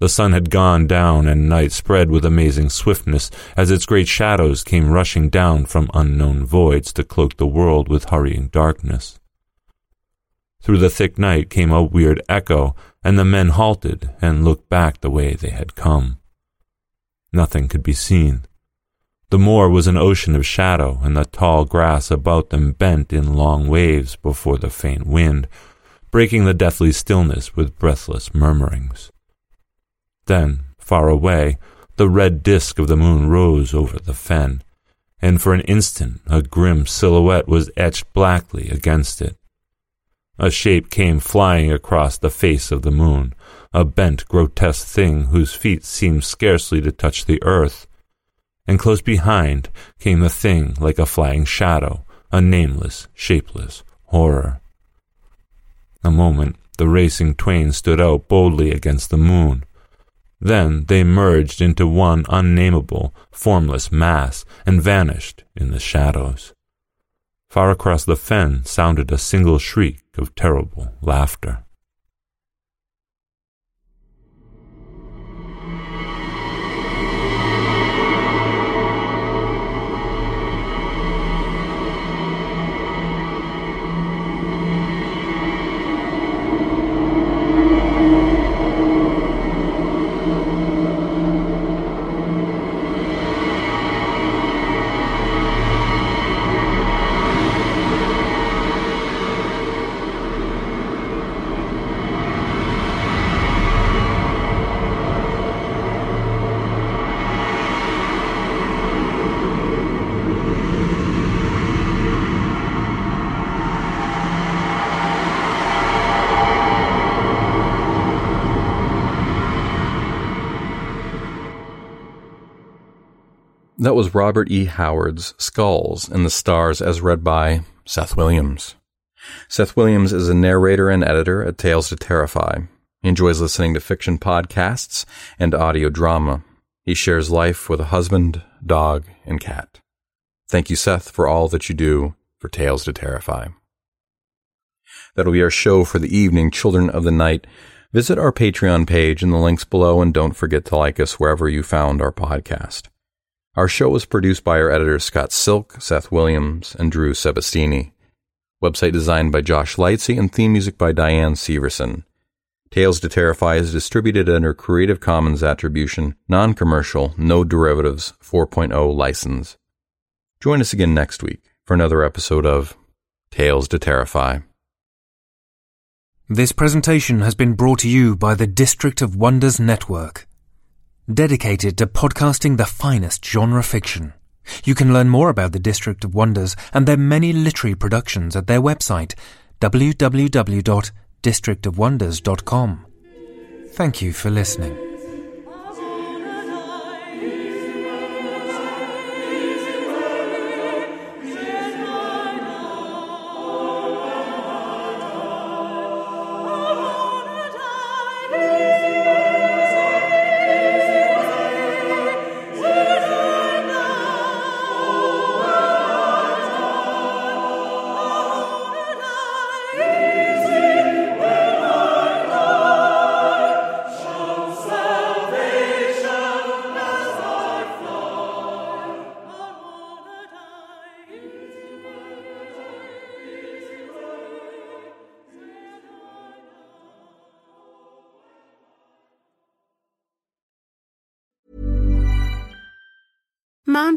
The sun had gone down, and night spread with amazing swiftness as its great shadows came rushing down from unknown voids to cloak the world with hurrying darkness. Through the thick night came a weird echo, and the men halted and looked back the way they had come. Nothing could be seen. The moor was an ocean of shadow, and the tall grass about them bent in long waves before the faint wind, breaking the deathly stillness with breathless murmurings. Then, far away, the red disk of the moon rose over the fen, and for an instant a grim silhouette was etched blackly against it. A shape came flying across the face of the moon, a bent, grotesque thing whose feet seemed scarcely to touch the earth. And close behind came the thing like a flying shadow, a nameless, shapeless horror. A moment the racing twain stood out boldly against the moon. Then they merged into one unnameable, formless mass and vanished in the shadows. Far across the fen sounded a single shriek of terrible laughter. That was Robert E. Howard's Skulls and the Stars as read by Seth Williams. Seth Williams is a narrator and editor at Tales to Terrify. He enjoys listening to fiction podcasts and audio drama. He shares life with a husband, dog, and cat. Thank you, Seth, for all that you do for Tales to Terrify. That'll be our show for the evening, Children of the Night. Visit our Patreon page in the links below and don't forget to like us wherever you found our podcast. Our show was produced by our editors Scott Silk, Seth Williams, and Drew Sebastino. Website designed by Josh Lightsey and theme music by Diane Severson. Tales to Terrify is distributed under Creative Commons Attribution, Non-Commercial, No Derivatives 4.0 license. Join us again next week for another episode of Tales to Terrify. This presentation has been brought to you by the District of Wonders Network, dedicated to podcasting the finest genre fiction. You can learn more about the District of Wonders and their many literary productions at their website, www.districtofwonders.com. Thank you for listening.